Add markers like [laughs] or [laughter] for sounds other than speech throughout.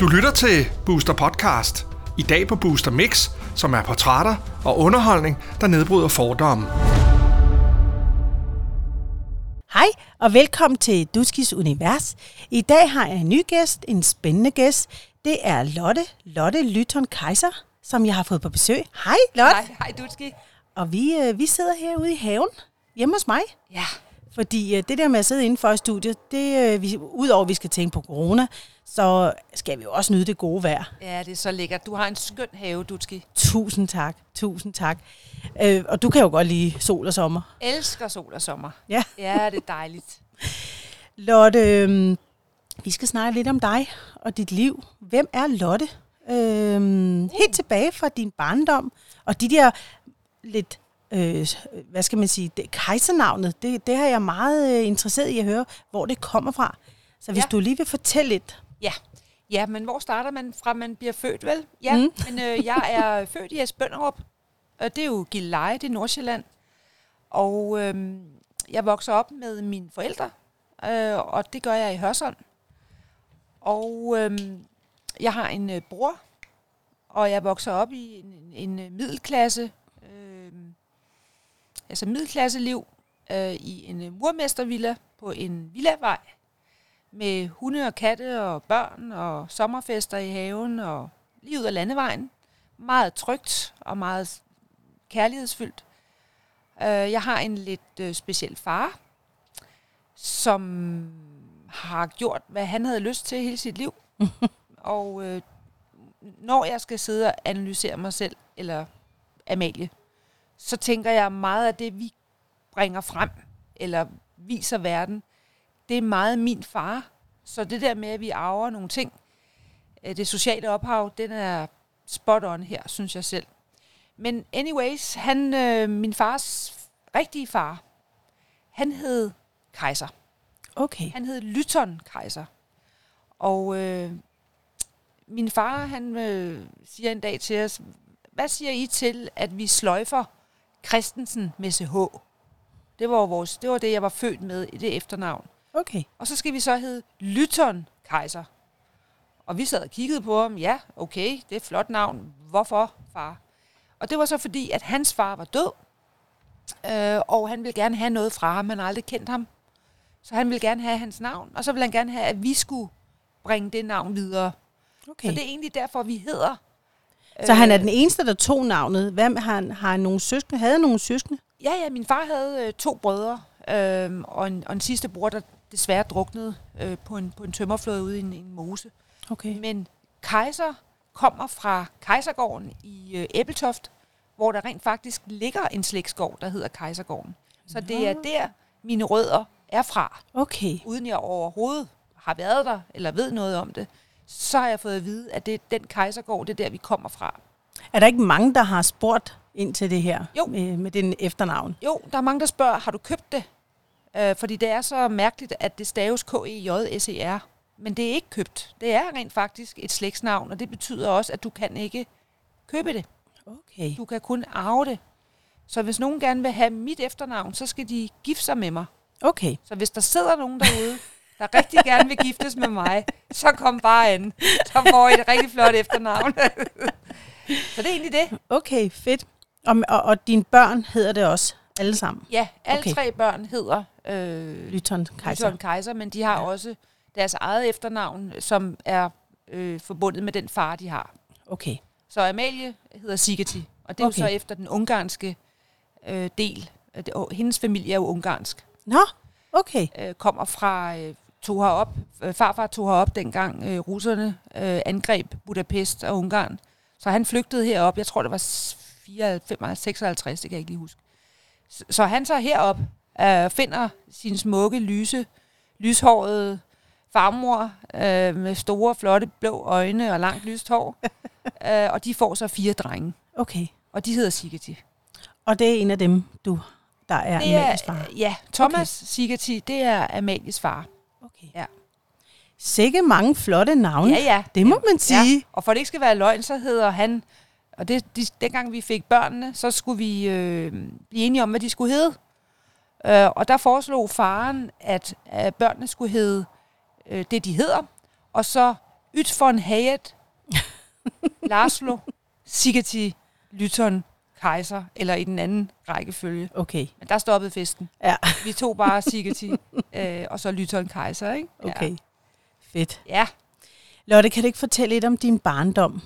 Du lytter til Booster Podcast. I dag på Booster Mix, som er portrætter og underholdning, der nedbryder fordomme. Hej og velkommen til Duskis Univers. I dag har jeg en ny gæst, en spændende gæst. Det er Lotte, Lotte Lytton Kaiser, som jeg har fået på besøg. Hej Lotte. Hej, hej Dutski. Og vi, øh, vi sidder herude i haven, hjemme hos mig. Ja. Fordi øh, det der med at sidde indenfor i studiet, det, øh, vi, udover at vi skal tænke på corona, så skal vi jo også nyde det gode vejr. Ja, det er så lækkert. Du har en skøn have, Dutski. Tusind tak, tusind tak. Øh, og du kan jo godt lide sol og sommer. Elsker sol og sommer. Ja. Ja, det er dejligt. [laughs] Lotte, øh, vi skal snakke lidt om dig og dit liv. Hvem er Lotte? Øh, helt tilbage fra din barndom, og de der lidt, øh, hvad skal man sige, det, kejsernavnet, det, det har jeg meget øh, interesseret i at høre, hvor det kommer fra. Så hvis Ja. du lige vil fortælle lidt. Ja. Ja, men hvor starter man fra, man bliver født, vel? Ja, Mm. men øh, jeg er [laughs] født i Esbønderup, og det er jo Gilleleje, det er Nordsjælland. Og øh, jeg vokser op med mine forældre, øh, og det gør jeg i Hørsholm. Og øh, jeg har en øh, bror, og jeg vokser op i en, en, øh, middelklasse, altså middelklasseliv, øh, i en øh, murmestervilla på en villavej med hunde og katte og børn og sommerfester i haven og lige ud af landevejen. Meget trygt og meget kærlighedsfyldt. Øh, Jeg har en lidt øh, speciel far, som har gjort, hvad han havde lyst til hele sit liv. [laughs] og øh, når jeg skal sidde og analysere mig selv, eller Amalie, så tænker jeg meget af det, vi bringer frem, eller viser verden, det er meget min far. Så det der med, at vi arver nogle ting, øh, det sociale ophav, den er spot on her, synes jeg selv. Men anyways, han, øh, min fars rigtige far, han hed Kaiser. Okay. Han hed Lytton Kaiser. Og øh, min far, han øh, siger en dag til os, hvad siger I til, at vi sløjfer Christensen med CH? Det var, vores, det var det, jeg var født med i det efternavn. Okay. Og så skal vi så hedde Lytton Kaiser. Og vi sad og kiggede på ham. Ja, okay, det er et flot navn. Hvorfor, far? Og det var så fordi, at hans far var død. Øh, og han ville gerne have noget fra ham. Han har aldrig kendt ham. Så han ville gerne have hans navn. Og så ville han gerne have, at vi skulle bringe det navn videre. okay. Så det er egentlig derfor, vi hedder. Så han er Øh, den eneste, der tog navnet. Hvem har han, har han nogle søskende? Havde han nogle søskende? Ja, ja, min far havde øh, to brødre, øh, og, en, og en sidste bror, der desværre druknede øh, på, en, på en tømmerflåde ude i en, en mose. Okay. Men Kaiser kommer fra Kejsergården i øh, Æbeltoft, hvor der rent faktisk ligger en slægtsgård, der hedder Kejsergården. Så det er der, mine rødder er fra. Okay. Uden jeg overhovedet har været der, eller ved noget om det, så har jeg fået at vide, at det er den Kejsergård, det er der, vi kommer fra. Er der ikke mange, der har spurgt ind til det her Jo. Med, med den efternavn? Jo, der er mange, der spørger, har du købt det? Øh, fordi det er så mærkeligt, at det staves K-E-J-S-E-R. Men det er ikke købt. Det er rent faktisk et slægtsnavn, og det betyder også, at du kan ikke købe det. Okay. Du kan kun arve det. Så hvis nogen gerne vil have mit efternavn, så skal de gifte sig med mig. Okay. Så hvis der sidder nogen derude, der rigtig gerne vil giftes med mig, så kom bare an. Så får I et rigtig flot efternavn. så det er egentlig det. Okay, fedt. Og, og, og dine børn hedder det også alle sammen? Ja, alle Okay. tre børn hedder øh, Lytton Kaiser. Kaiser, men de har ja. også deres eget efternavn, som er øh, forbundet med den far, de har. Okay. Så Amalie hedder Sigeti, og det er Okay. jo så efter den ungarske øh, del. Øh, Hendes familie er jo ungarsk. Nå, okay. Øh, kommer fra, øh, tog herop, øh, farfar tog herop dengang øh, russerne øh, angreb Budapest og Ungarn. Så han flygtede herop, jeg tror det var 54, 56, det kan jeg ikke lige huske. Så, så han tager herop, øh, finder sin smukke, lyse, lyshårede farmor øh, med store, flotte, blå øjne og langt lyst hår. [laughs] øh, og de får så fire drenge, Okay. og de hedder Sigeti. Og det er en af dem, du, der er Det er, Amalies far? ja, Thomas okay. Sigeti, det er Amalies far. Okay. Ja. Sikke mange flotte navne. Ja, ja. Det må man sige. Ja. Og for det ikke skal være løgn, så hedder han... Og det, de, dengang vi fik børnene, så skulle vi øh, blive enige om, hvad de skulle hedde. Øh, og der foreslog faren, at, at børnene skulle hedde øh, det, de hedder. Og så Yt von Hayet, [laughs] Laszlo, Sigeti, Lytton, Kaiser, eller i den anden rækkefølge. Okay. Men der stoppede festen. Ja, Vi tog bare [laughs] Sigeti, øh, og så Lytton Kaiser, ikke? okay. Ja. Fedt. ja. Lotte, kan du ikke fortælle lidt om din barndom?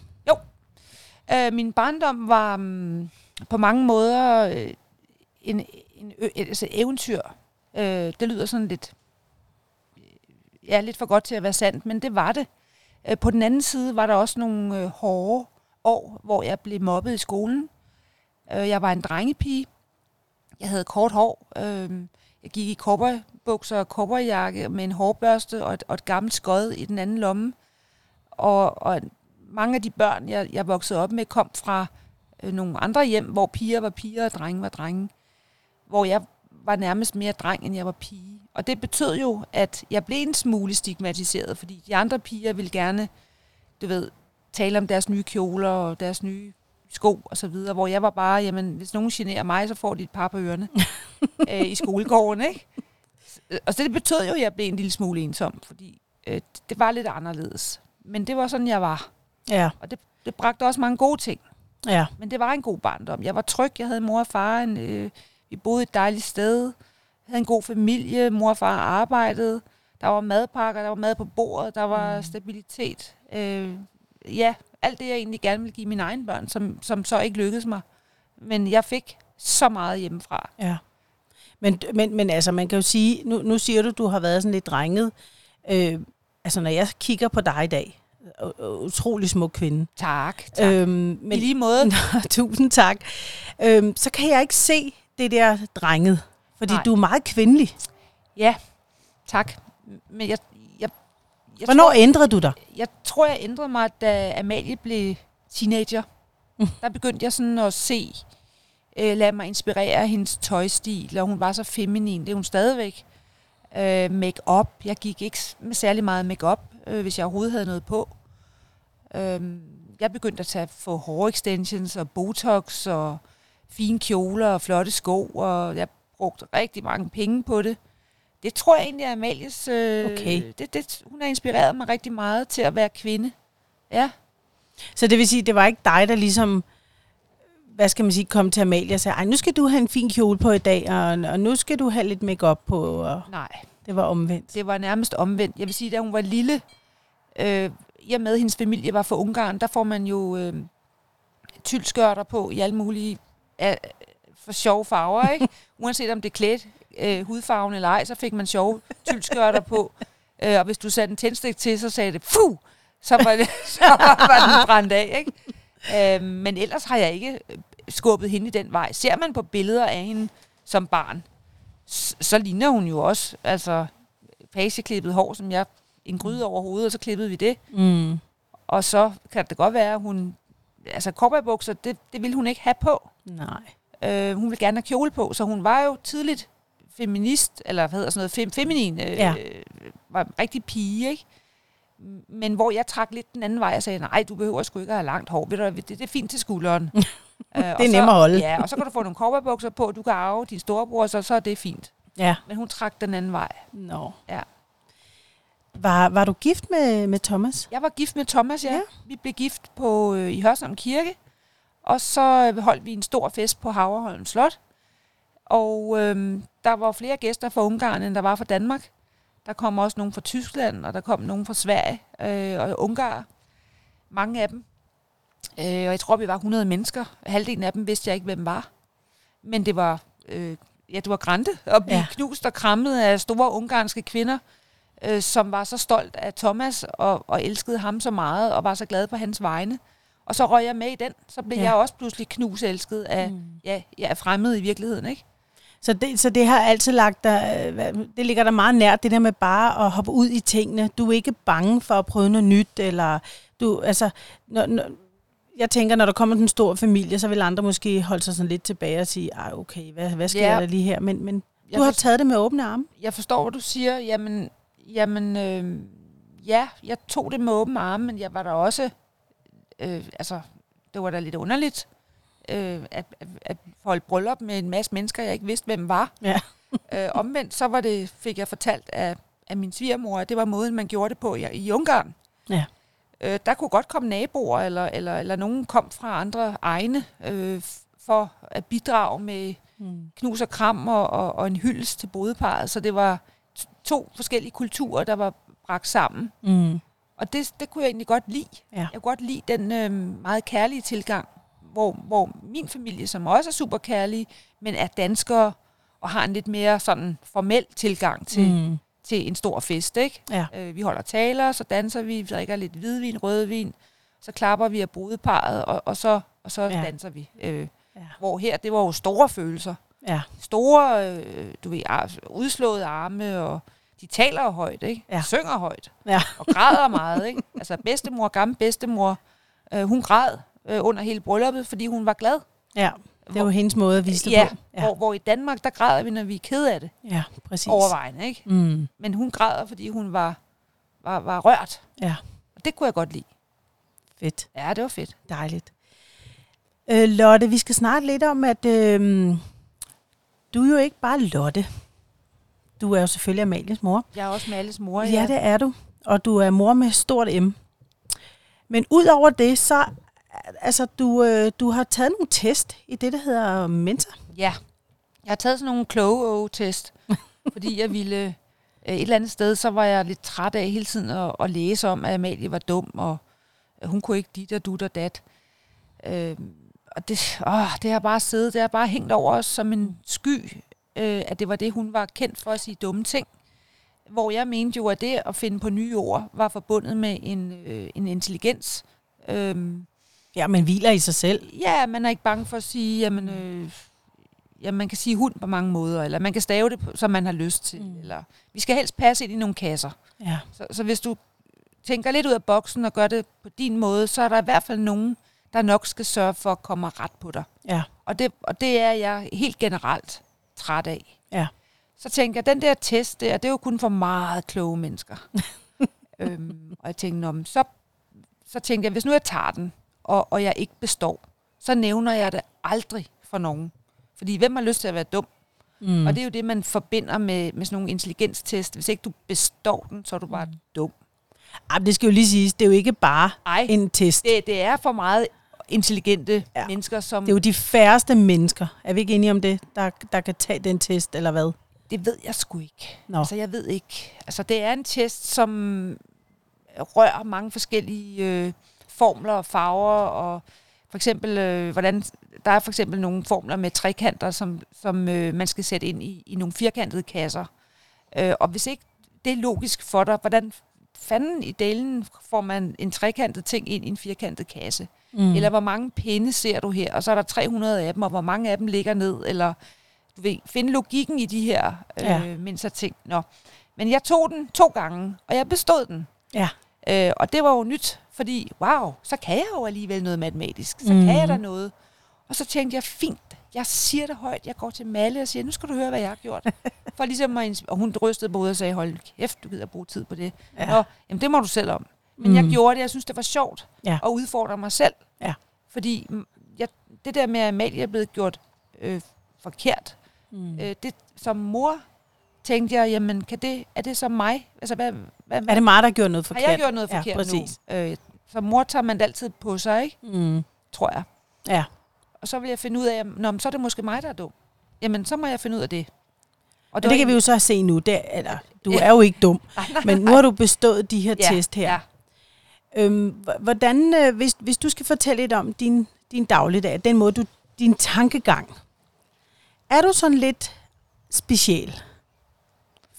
Øh, min barndom var mm, på mange måder øh, en, en ø, altså eventyr. Øh, det lyder sådan lidt, øh, ja, lidt for godt til at være sandt, men det var det. Øh, på den anden side var der også nogle øh, hårde år, hvor jeg blev mobbet i skolen. Øh, jeg var en drengepige. Jeg havde kort hår. Øh, jeg gik i kobberbukser og kobberjakke med en hårbørste og et, og et gammelt skod i den anden lomme. Og, og mange af de børn, jeg, jeg voksede op med, kom fra øh, nogle andre hjem, hvor piger var piger og drenge var drenge. Hvor jeg var nærmest mere dreng, end jeg var pige. Og det betød jo, at jeg blev en smule stigmatiseret, fordi de andre piger ville gerne, du ved, tale om deres nye kjoler og deres nye sko og så videre, hvor jeg var bare, jamen, hvis nogen generer mig, så får de et par på ørerne [laughs] øh, i skolegården, ikke? Og så det betød jo, at jeg blev en lille smule ensom, fordi øh, det var lidt anderledes. Men det var sådan, jeg var. Ja, Og det, det bragte også mange gode ting. ja. Men det var en god barndom. Jeg var tryg. Jeg havde mor og far. En, øh, vi boede et dejligt sted. Jeg havde en god familie. Mor og far arbejdede. Der var madpakker. Der var mad på bordet. Der var mm. stabilitet. Øh, ja, alt det, jeg egentlig gerne ville give mine egne børn, som, som så ikke lykkedes mig. Men jeg fik så meget hjemmefra. Ja. Men, men, men altså, man kan jo sige, nu, nu siger du, du har været sådan lidt drenget. Øh, altså, når jeg kigger på dig i dag, utrolig smuk kvinde. Tak. tak. Øh, Øhm, Men I lige måde. [laughs] tusind tak. Øhm, så kan jeg ikke se det der drenget, fordi. Nej. du er meget kvindelig. Ja, tak. Men jeg, jeg, Hvornår tror, ændrede du dig? jeg tror, jeg ændrede mig, da Amalie blev teenager. Mm. Der begyndte jeg sådan at se, øh, lade mig inspirere af hendes tøjstil, og hun var så feminin. Det er hun stadigvæk. Øh, make-up. Jeg gik ikke med særlig meget make-up, øh, hvis jeg overhovedet havde noget på. Øh, jeg begyndte at tage få hårextensions og botox og fine kjoler og flotte sko, og jeg brugte rigtig mange penge på det. Det tror jeg egentlig er Amalies... Øh, Okay. det, det, hun har inspireret mig rigtig meget til at være kvinde. Ja. Så det vil sige, det var ikke dig, der ligesom, hvad skal man sige, kom til Amalie og sagde, ej, nu skal du have en fin kjole på i dag, og, og nu skal du have lidt makeup på, og Nej, det var omvendt. det var nærmest omvendt. Jeg vil sige, da hun var lille, øh, i og med at hendes familie var fra Ungarn, der får man jo øh, tyldskørter på i alle mulige øh, for sjove farver, ikke? [laughs] Uanset om det er klædt øh, hudfarven eller ej, så fik man sjove tyldskørter på. [laughs] Øh, og hvis du satte en tændstik til, så sagde det, fu! Så var, det, [laughs] så var den brændt af, ikke? Øh, men ellers har jeg ikke øh, skubbet hende i den vej. Ser man på billeder af hende som barn, s- så ligner hun jo også, altså pageklippet hår, som jeg en gryde over hovedet, og så klippede vi det. Mm. Og så kan det godt være, at hun... Altså, cowboybukser, det, det ville hun ikke have på. Nej. Øh, hun ville gerne have kjole på, så hun var jo tidligt feminist, eller hvad hedder sådan noget, fem, feminin, øh, Ja. var en rigtig pige, ikke? Men hvor jeg trak lidt den anden vej og sagde, nej, du behøver sgu ikke at have langt hår, ved du, det, det er fint til skulderen. øh, [laughs] det er nemt at holde. Ja, og så kan du få nogle cowboybukser på, du kan arve din storebror, så, så er det fint. Ja. Men hun trak den anden vej. Nå. Ja. Var, var du gift med, med Thomas? Jeg var gift med Thomas, ja. Ja. ja. Vi blev gift på øh, i Hørsholm Kirke, og så øh, holdt vi en stor fest på Havreholm Slot. Og øh, der var flere gæster fra Ungarn, end der var fra Danmark. Der kom også nogen fra Tyskland, og der kom nogen fra Sverige øh, og Ungarn. Mange af dem. Øh, og jeg tror, vi var 100 mennesker. Halvdelen af dem vidste jeg ikke, hvem var. Men det var, øh, ja, det var grænte at blive Ja. knust og krammet af store ungarske kvinder øh, som var så stolt af Thomas og, og elskede ham så meget og var så glad på hans vegne. Og så røg jeg med i den. Så blev ja. jeg også pludselig knuselsket af, mm. ja, jeg er fremmed i virkeligheden, ikke? Så det, så det har altid lagt dig, øh, det ligger der meget nært, det der med bare at hoppe ud i tingene. Du er ikke bange for at prøve noget nyt, eller du, altså, når, når, jeg tænker, når der kommer en stor familie, så vil andre måske holde sig sådan lidt tilbage og sige, ej okay, hvad, hvad sker Ja. der lige her? Men, men Jeg du har taget det med åbne arme. jeg forstår, hvad du siger. Jamen, jamen øh, ja, jeg tog det med åben arme, men jeg var der også, øh, altså, det var da lidt underligt, øh, at, at, holde bryllup med en masse mennesker, jeg ikke vidste, hvem var. Ja. [laughs] øh, omvendt, så var det, fik jeg fortalt af, af min svigermor, at det var måden, man gjorde det på i, i Ungarn. Ja. Øh, der kunne godt komme naboer, eller, eller, eller nogen kom fra andre egne, øh, for at bidrage med Mm. knus og kram og, og, og en hyldest til brudeparret. Så det var to forskellige kulturer, der var bragt sammen. Mm. Og det, det kunne jeg egentlig godt lide. Ja. Jeg kunne godt lide den øh, meget kærlige tilgang, hvor, hvor min familie, som også er super kærlig, men er danskere og har en lidt mere sådan formel tilgang til, mm. Til en stor fest. Ikke? Ja. Øh, vi holder taler, så danser vi, vi drikker lidt hvidvin, rødvin, så klapper vi af brudeparret, og, og så, og så Ja. danser vi. Øh, Ja. Hvor her, det var jo store følelser. Ja. Store, øh, du ved, udslåede arme, og de taler jo højt, ikke? Ja. Synger højt, Ja. og græder meget, ikke? Altså bedstemor, gammel bedstemor, øh, hun græd øh, under hele brylluppet, fordi hun var glad. ja. Det er jo hendes måde at vise det ja, på. ja. Hvor, hvor i Danmark, der græder vi, når vi er ked af det, ja, præcis. overvejende, ikke? Mm. Men hun græder, fordi hun var, var, var rørt. Ja, Og det kunne jeg godt lide. fedt. Ja, det var fedt. Dejligt. Øh, Lotte, vi skal snakke lidt om, at øh, du er jo ikke bare Lotte. Du er jo selvfølgelig Amalies mor. Jeg er også Malles mor. Ja, det er du. Og du er mor med stort M. Men ud over det, så altså, du, øh, du har taget nogle test i det, der hedder mentor. Ja. Jeg har taget sådan nogle kloge test [laughs] fordi jeg ville øh, et eller andet sted, så var jeg lidt træt af hele tiden at, at læse om, at Amalie var dum, og øh, hun kunne ikke dit og dut og dat. Øh, og det, åh, det har bare siddet, det har bare hængt over os som en sky, øh, at det var det, hun var kendt for at sige dumme ting. Hvor jeg mente jo, at det at finde på nye ord var forbundet med en, øh, en intelligens. Øh, Ja, men hviler i sig selv. Ja, man er ikke bange for at sige, jamen, øh, ja, man kan sige hund på mange måder, eller man kan stave det, som man har lyst til. Mm. Eller, vi skal helst passe ind i nogle kasser. Ja. Så, så hvis du tænker lidt ud af boksen og gør det på din måde, så er der i hvert fald nogen, der nok skal sørge for at komme ret på dig. Ja. Og det, og det er jeg helt generelt træt af. Ja. Så tænker jeg, den der test der, det er jo kun for meget kloge mennesker. [laughs] øhm, og jeg tænkte, så, så tænkte jeg, hvis nu jeg tager den, og, og jeg ikke består, så nævner jeg det aldrig for nogen. Fordi hvem har lyst til at være dum? Mm. Og det er jo det, man forbinder med, med sådan nogle intelligenstest. Hvis ikke du består den, så er du bare mm. dum. Ej, det skal jo lige siges, det er jo ikke bare Ej, en test. Det, det, er for meget intelligente ja. mennesker, som... det er jo de færreste mennesker, er vi ikke enige om det, der, der kan tage den test, eller hvad? Det ved jeg sgu ikke. Nå. Altså, jeg ved ikke. Altså, det er en test, som rører mange forskellige øh, formler og farver, og for eksempel, øh, hvordan, der er for eksempel nogle formler med trekanter, som, som øh, man skal sætte ind i, i nogle firkantede kasser. Øh, og hvis ikke det er logisk for dig, hvordan fanden i delen får man en trekantet ting ind i en firkantet kasse? Mm. Eller hvor mange pinde ser du her? Og så er der 300 af dem, og hvor mange af dem ligger ned? Eller du ved, finde logikken i de her øh, Ja. mindste ting. Nå. Men jeg tog den to gange, og jeg bestod den. Ja. Øh, og det var jo nyt, fordi wow, så kan jeg jo alligevel noget matematisk. Så Mhm. mm. kan jeg da noget. Og så tænkte jeg, fint, jeg siger det højt. Jeg går til Malle og siger, nu skal du høre, hvad jeg har gjort. [laughs] For ligesom at, og hun rystede på hovedet og sagde, hold kæft, du gider bruge tid på det. Ja. Ja. Nå, jamen det må du selv om. Men Mm. jeg gjorde det, jeg synes, det var sjovt Ja. at udfordre mig selv. Ja. Fordi mm, jeg, det der med, at Amalie er blevet gjort øh, forkert, Mm. øh, det, som mor tænkte jeg, jamen kan det, er det som mig? Altså, hvad, hvad, Er det mig, der gjort noget forkert? har jeg gjort noget Ja, forkert præcis. nu? Øh, som mor tager man det altid på sig, ikke? Mm. tror jeg. Ja. Og så vil jeg finde ud af, Nå, men så er det måske mig, der er dum. Jamen, så må jeg finde ud af det. Og Og det kan vi jo så se nu. Det, eller, du Ja. er jo ikke dum, [laughs] Nej, nej, men nu har du bestået de her ja, test her. Ja. Øhm, hvordan, øh, hvis, hvis du skal fortælle lidt om din, din dagligdag, den måde, du, din tankegang, er du sådan lidt speciel?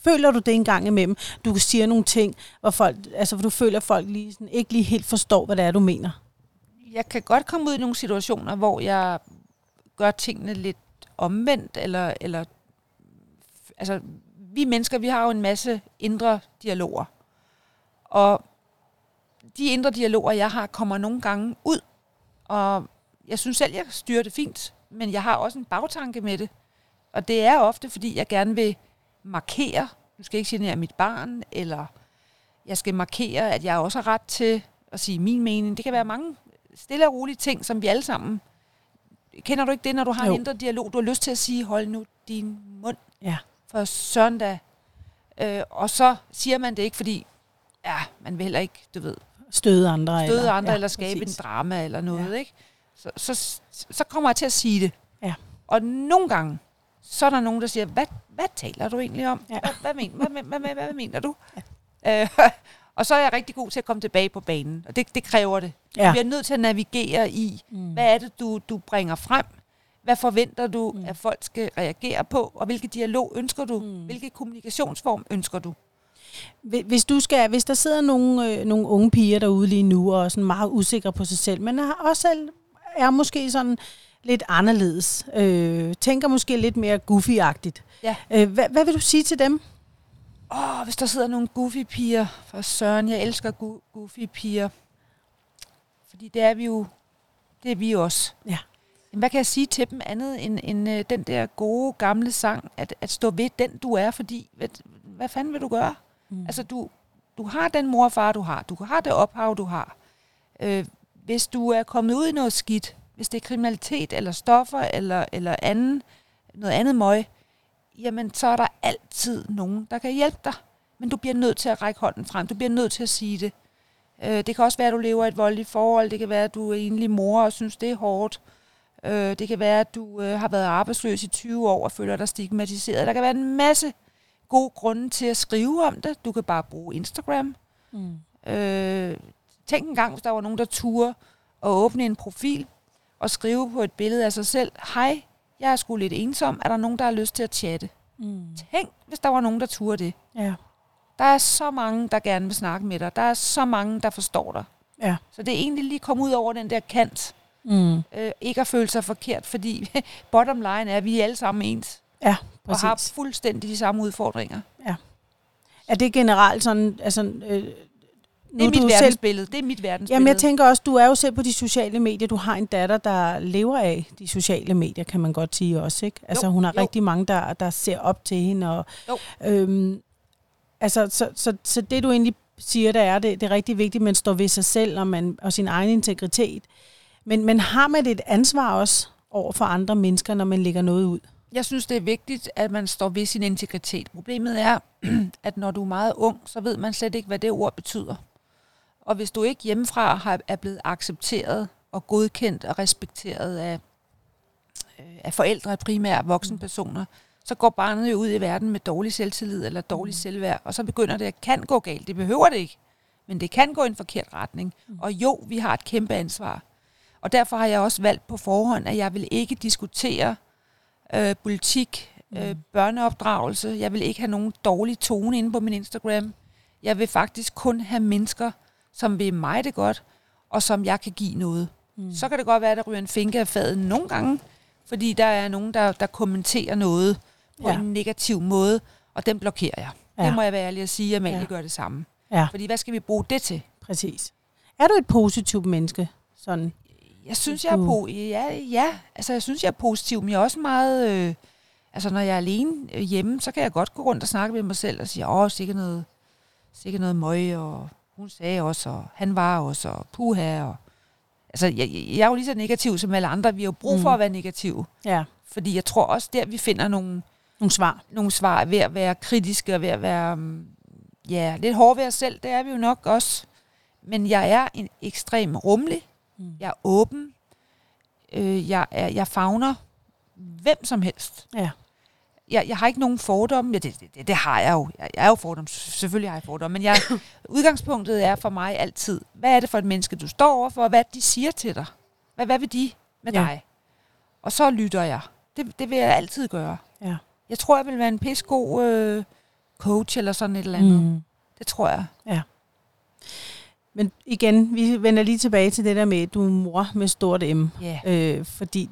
Føler du det en gang imellem? Du siger nogle ting, hvor, folk, altså, hvor du føler, at folk lige, sådan, ikke lige helt forstår, hvad det er, du mener. Jeg kan godt komme ud i nogle situationer, hvor jeg gør tingene lidt omvendt, eller, eller altså, vi mennesker, vi har jo en masse indre dialoger. Og de indre dialoger, jeg har, kommer nogle gange ud. Og jeg synes selv, jeg styrer det fint, men jeg har også en bagtanke med det. Og det er ofte, fordi jeg gerne vil markere, du skal ikke genere mit barn, eller jeg skal markere, at jeg også har ret til at sige min mening. Det kan være mange stille og rolige ting, som vi alle sammen... Kender du ikke det, når du har Jo. en indre dialog? Du har lyst til at sige, hold nu din mund Ja. for søren da. Øh, og så siger man det ikke, fordi ja, man vil heller ikke, du ved, Støde andre. støde eller, andre, ja, eller skabe præcis. en drama eller noget, ja. ikke? Så, så, så kommer jeg til at sige det. Ja. Og nogle gange, så er der nogen, der siger, hvad, hvad taler du egentlig om? Ja. Hvad, hvad, men, hvad, hvad, hvad, hvad, mener du? Ja. Øh, [laughs] og så er jeg rigtig god til at komme tilbage på banen, og det, det kræver det. Ja. Vi er nødt til at navigere i, mm. hvad er det, du, du bringer frem? Hvad forventer du, mm. at folk skal reagere på? Og hvilke dialog ønsker du? Mm. Hvilke kommunikationsform ønsker du? Hvi- Hvis, du skal, hvis der sidder nogle, øh, nogle unge piger derude lige nu, og er sådan meget usikre på sig selv, men er også selv er måske sådan lidt anderledes, øh, tænker måske lidt mere goofy-agtigt. Ja. Øh, hvad, hvad vil du sige til dem? Åh, hvis der sidder nogle goofy piger for Søren, jeg elsker gu- goofy piger. Fordi det er vi jo, det er vi også. Ja. Jamen, hvad kan jeg sige til dem andet end, end øh, den der gode gamle sang, at, at stå ved den du er, fordi hvad, hvad fanden vil du gøre? Mm. Altså du, du har den mor og far du har, du har det ophav du har. Øh, hvis du er kommet ud i noget skidt, hvis det er kriminalitet eller stoffer eller, eller anden, noget andet møg, jamen så er der altid nogen, der kan hjælpe dig. Men du bliver nødt til at række hånden frem. Du bliver nødt til at sige det. Øh, det kan også være, at du lever et voldeligt forhold. Det kan være, at du er enlig mor og synes, det er hårdt. Øh, det kan være, at du øh, har været arbejdsløs i 20 år og føler dig stigmatiseret. Der kan være en masse gode grunde til at skrive om det. Du kan bare bruge Instagram. Mm. Øh, tænk en gang, hvis der var nogen, der turde at åbne en profil og skrive på et billede af sig selv. Hej, jeg er sgu lidt ensom. Er der nogen, der har lyst til at chatte? Mm. Tænk, hvis der var nogen, der turde det. Ja. Der er så mange, der gerne vil snakke med dig. Der er så mange, der forstår dig. Ja. Så det er egentlig lige komme ud over den der kant. Mm. Øh, ikke at føle sig forkert, fordi [laughs] bottom line er, at vi er alle sammen ens. Ja, Og har præcis. fuldstændig de samme udfordringer. Er det generelt sådan, altså... Øh, Det er mit verdensbillede. Det er mit verdensbillede. Jamen, jeg tænker også, du er jo selv på de sociale medier. Du har en datter, der lever af de sociale medier, kan man godt sige også, ikke? Altså, Jo, hun har jo. rigtig mange, der, der ser op til hende. Og, Jo. øhm, altså, så, så, så det, du egentlig siger, der er, det, det er rigtig vigtigt, at man står ved sig selv og, man, og sin egen integritet. Men, men har man et ansvar også over for andre mennesker, når man lægger noget ud? Jeg synes, det er vigtigt, at man står ved sin integritet. Problemet er, [clears throat] at når du er meget ung, så ved man slet ikke, hvad det ord betyder. Og hvis du ikke hjemmefra har, er blevet accepteret og godkendt og respekteret af, øh, af forældre, primært voksenpersoner, så går barnet jo ud i verden med dårlig selvtillid eller dårlig selvværd, og så begynder det at kan gå galt. Det behøver det ikke, men det kan gå i en forkert retning. Og jo, vi har et kæmpe ansvar. Og derfor har jeg også valgt på forhånd, at jeg vil ikke diskutere øh, politik, øh, børneopdragelse. Jeg vil ikke have nogen dårlig tone inde på min Instagram. Jeg vil faktisk kun have mennesker, som vil mig det godt, og som jeg kan give noget. Mm. Så kan det godt være, at der ryger en finke af fadet nogle gange, fordi der er nogen, der, der kommenterer noget på Ja. en negativ måde, og den blokerer jeg. Ja. Det må jeg være ærlig at sige, at Amalie Ja. gør det samme. Ja, Fordi hvad skal vi bruge det til? præcis. Er du et positivt menneske? Sådan. Jeg synes, jeg er, po- ja, ja. Altså, jeg synes, jeg er positiv, men jeg er også meget... Øh, altså, når jeg er alene øh, hjemme, så kan jeg godt gå rundt og snakke med mig selv og sige, åh, sikkert noget, sikkert noget møg, og hun sagde også, og han var også, og puha, og... Altså, jeg, jeg er jo lige så negativ som alle andre. Vi har jo brug for Mm. at være negative. Ja, Fordi jeg tror også, der vi finder nogle, nogle svar. nogle svar ved at være kritiske og ved at være um, ja, lidt hårde ved os selv. Det er vi jo nok også. Men jeg er en ekstrem rummelig. Mm. Jeg er åben. Øh, jeg, er, jeg fagner hvem som helst. Ja. Jeg, jeg har ikke nogen fordomme. Ja, det, det, det har jeg jo. Jeg, jeg er jo fordom. Selvfølgelig har jeg fordomme. Men jeg, [coughs] udgangspunktet er for mig altid, hvad er det for et menneske, du står overfor, og hvad de siger til dig? Hvad, hvad vil de med Ja. ja. dig? Og så lytter jeg. Det, det vil jeg altid gøre. Ja. Jeg tror, jeg vil være en pissegod øh, coach eller sådan et eller andet. Mm. Det tror jeg. Men igen, vi vender lige tilbage til det der med, at du er mor med stort M. Ja. Øh, fordi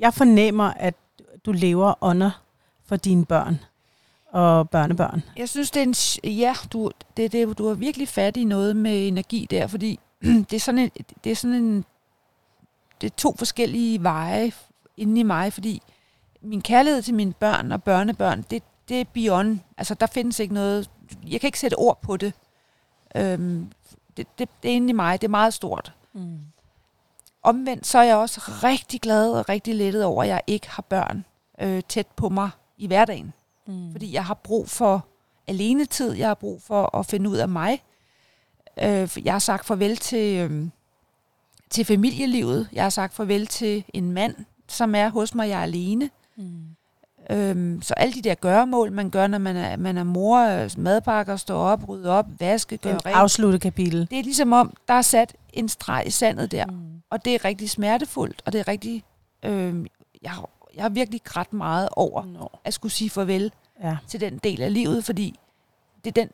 jeg fornemmer, at du lever under for dine børn og børnebørn. Jeg synes, det er en... Ja, du, det, det, du er virkelig fat i noget med energi der, fordi [clears throat] det er sådan en... Det er sådan en det er to forskellige veje inde i mig, fordi min kærlighed til mine børn og børnebørn, det, det er beyond. Altså, der findes ikke noget... Jeg kan ikke sætte ord på det. Øhm, det, det, det er inde i mig. Det er meget stort. Mm. Omvendt så er jeg også rigtig glad og rigtig lettet over, at jeg ikke har børn øh, tæt på mig i hverdagen. Mm. Fordi jeg har brug for alenetid. Jeg har brug for at finde ud af mig. Øh, jeg har sagt farvel til, øh, til familielivet. Jeg har sagt farvel til en mand, som er hos mig. Jeg er alene. Mm. Øhm, så alle de der gøremål, man gør, når man er, man er mor, madpakker, står op, rydde op, vaske, Den rent. afslutte kapitel. Det er ligesom om, der er sat en streg i sandet der. Mm. Og det er rigtig smertefuldt, og det er rigtig... Øh, jeg, har, jeg har virkelig grædt meget over Nå. at skulle sige farvel Ja. til den del af livet, fordi det er den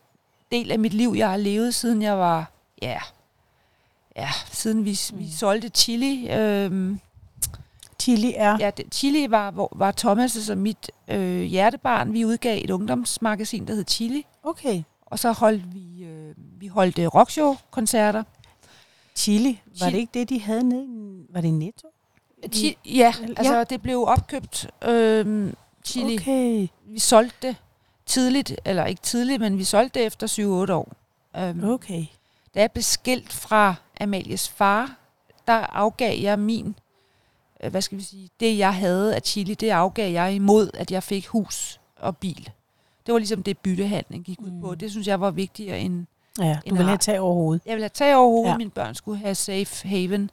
del af mit liv, jeg har levet, siden jeg var... Ja, ja siden vi, vi solgte Chili. Øh, Chili er... ja, det, Chili var, hvor, var Thomas' og mit øh, hjertebarn. Vi udgav et ungdomsmagasin, der hed Chili. Okay. Og så holdt vi, øh, vi holdt øh, rockshow-koncerter. Chili. Var Chili. det ikke det, de havde nede? Var det Netto? Chi- ja, Ja. altså det blev opkøbt øh, chili. Okay. Vi solgte det tidligt, eller ikke tidligt, men vi solgte det efter 7-8 år. Um, Okay. Da jeg blev skilt fra Amalies far, der afgav jeg min, øh, hvad skal vi sige, det jeg havde af chili, det afgav jeg imod, at jeg fik hus og bil. Det var ligesom det byttehandlen gik ud Mm. på. Det synes jeg var vigtigere end, Ja, du En vil have tag over hovedet. jeg ville have tag over hovedet, Ja. ja. mine børn skulle have safe haven.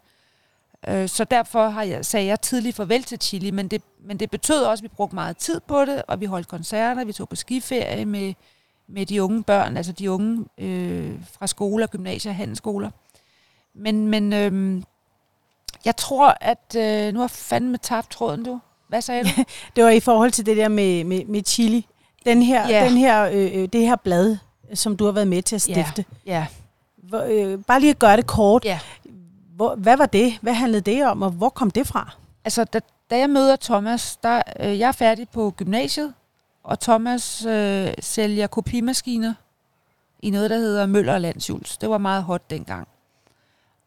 Øh, så derfor har jeg, sagde jeg tidligt farvel til Chili, men det, men det betød også, at vi brugte meget tid på det, og vi holdt koncerter, vi tog på skiferie med, med de unge børn, altså de unge øh, fra skoler, gymnasier, handelsskoler. Men, men øh, jeg tror, at... Øh, nu har jeg fandme tabt tråden, du. Hvad sagde du? [laughs] Det var i forhold til det der med, med, med chili. Den her, Ja. den her, øh, øh, det her blad, som du har været med til at stifte. ja. Hvor, øh, bare lige at gøre det kort. Ja. Hvor, hvad var det? Hvad handlede det om, og hvor kom det fra? Altså, da, da jeg møder Thomas, der, øh, jeg er færdig på gymnasiet, og Thomas øh, sælger kopimaskiner i noget, der hedder Møller og Landsjuls. Det var meget hot dengang.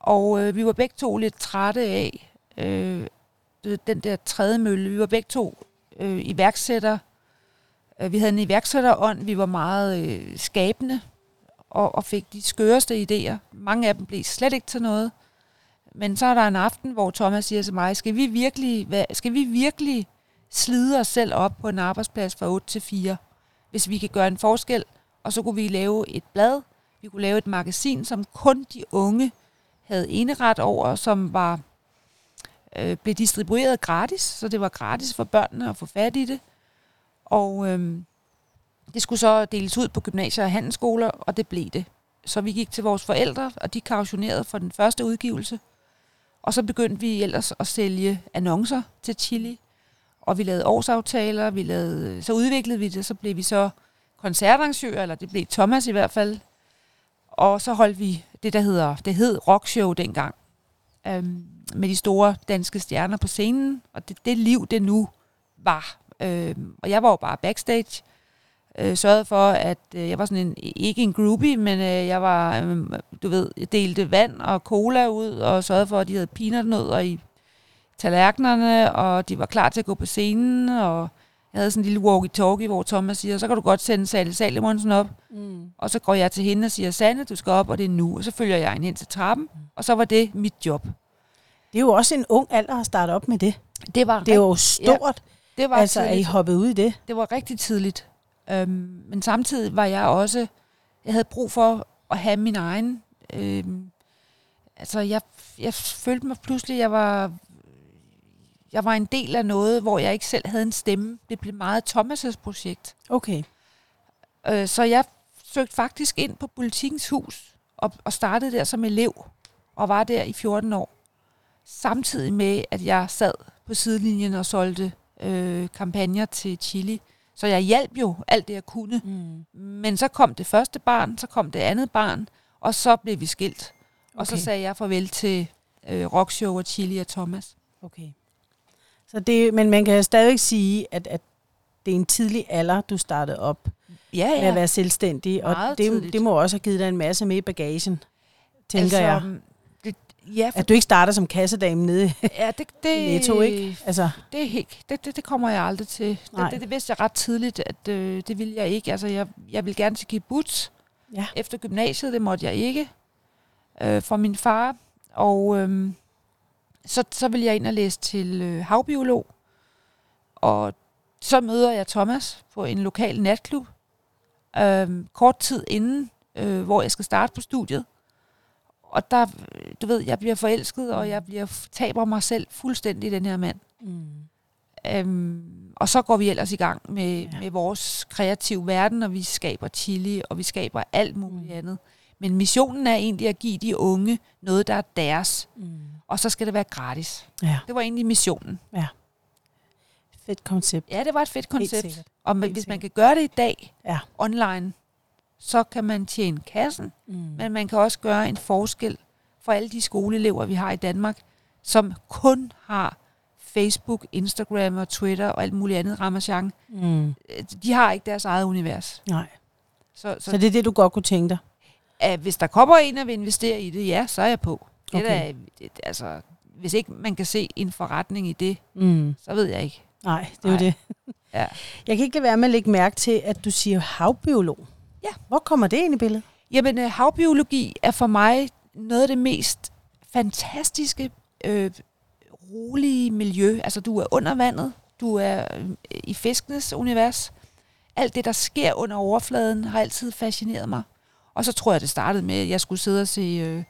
Og øh, vi var begge to lidt trætte af øh, den der tredje mølle. Vi var begge to øh, iværksætter. Øh, vi havde en iværksætterånd. Vi var meget øh, skabende og, og fik de skøreste idéer. Mange af dem blev slet ikke til noget. Men så er der en aften, hvor Thomas siger til mig, skal vi virkelig, hvad, skal vi virkelig slide os selv op på en arbejdsplads fra 8 til 4, hvis vi kan gøre en forskel? Og så kunne vi lave et blad, vi kunne lave et magasin, som kun de unge havde eneret over, som var øh, blev distribueret gratis, så det var gratis for børnene at få fat i det. Og øhm, det skulle så deles ud på gymnasier og handelsskoler, og det blev det. Så vi gik til vores forældre, og de kautionerede for den første udgivelse. Og så begyndte vi ellers at sælge annoncer til Chili. Og vi lavede årsaftaler, vi lavede, så udviklede vi det, så blev vi så koncertarrangører, eller det blev Thomas i hvert fald. Og så holdt vi det, der hedder, det hed Rockshow dengang, øhm, med de store danske stjerner på scenen, og det, det liv, det nu var. Øhm, og jeg var jo bare backstage, øh, sørgede for, at øh, jeg var sådan en, ikke en groupie, men øh, jeg var, øh, du ved, jeg delte vand og cola ud, og sørgede for, at de havde peanutnødder i tallerkenerne, og de var klar til at gå på scenen, og jeg havde sådan en lille walkie-talkie, hvor Thomas siger, så kan du godt sende Sally Salomonsen op, Mm. og så går jeg til hende og siger, Sanne, du skal op, og det er nu, og så følger jeg hende ind til trappen, og så var det mit job. Det er jo også en ung alder at starte op med det. Det var, Det er jo stort, det var altså, at I hoppede ud i det. det var rigtig tidligt. Øhm, men samtidig var jeg også, jeg havde brug for at have min egen, øhm, altså jeg, jeg følte mig pludselig, jeg var, jeg var en del af noget, hvor jeg ikke selv havde en stemme. Det blev meget Thomas' projekt. Okay. Øh, så jeg søgte faktisk ind på Politikens Hus og, og startede der som elev og var der i 14 år. Samtidig med, at jeg sad på sidelinjen og solgte øh, kampagner til Chili. Så jeg hjalp jo alt det, jeg kunne. Mm. Men så kom det første barn, så kom det andet barn, og så blev vi skilt. Okay. Og så sagde jeg farvel til øh, Rockshow og Chili og Thomas. Okay. Så det, men man kan stadigvæk sige, at, at det er en tidlig alder, du startede op Ja, med at være selvstændig. Og Meget det, tidligt. det må også have givet dig en masse med i bagagen, tænker altså, jeg. Ja, for, At du ikke starter som kassedame nede ja, det, det, i [laughs] Netto, ikke? Altså, Det, er helt, det, det, det kommer jeg aldrig til. Det, det, det vidste jeg ret tidligt, at øh, det ville jeg ikke. Altså, jeg, jeg ville gerne til kibbutz ja. efter gymnasiet. Det måtte jeg ikke øh, for min far. Og øh, så, så ville jeg ind og læse til øh, havbiolog. Og så møder jeg Thomas på en lokal natklub. øh, kort tid inden, øh, hvor jeg skal starte på studiet. Og der, du ved, jeg bliver forelsket, og jeg bliver taber mig selv fuldstændig den her mand. Mm. Øhm, og så går vi ellers i gang med, Ja. ja. med vores kreative verden, og vi skaber chili, og vi skaber alt muligt Mm. andet. Men missionen er egentlig at give de unge noget, der er deres, Mm. og så skal det være gratis. Ja, Det var egentlig missionen. fedt koncept. Ja, det var et fedt koncept. Og man, hvis man kan gøre det i dag Ja. online, så kan man tjene kassen, Mm. men man kan også gøre en forskel for alle de skoleelever, vi har i Danmark, som kun har Facebook, Instagram og Twitter og alt muligt andet ramachan. Mm. Øh, De har ikke deres eget univers. Nej. Så, så, Så det er det, du godt kunne tænke dig? at hvis der kommer en og vil investere i det, ja, så er jeg på. Det Okay. er, det, altså, hvis ikke man kan se en forretning i det, Mm. så ved jeg ikke. Nej, det er jo Nej. det. Ja. Jeg kan ikke lade være med at lægge mærke til, at du siger havbiolog. Ja. Hvor kommer det ind i billedet? Jamen, øh, havbiologi er for mig noget af det mest fantastiske, øh, rolige miljø. Altså, du er under vandet, du er øh, i fiskenes univers. Alt det, der sker under overfladen, har altid fascineret mig. Og så tror jeg, det startede med, at jeg skulle sidde og se øh,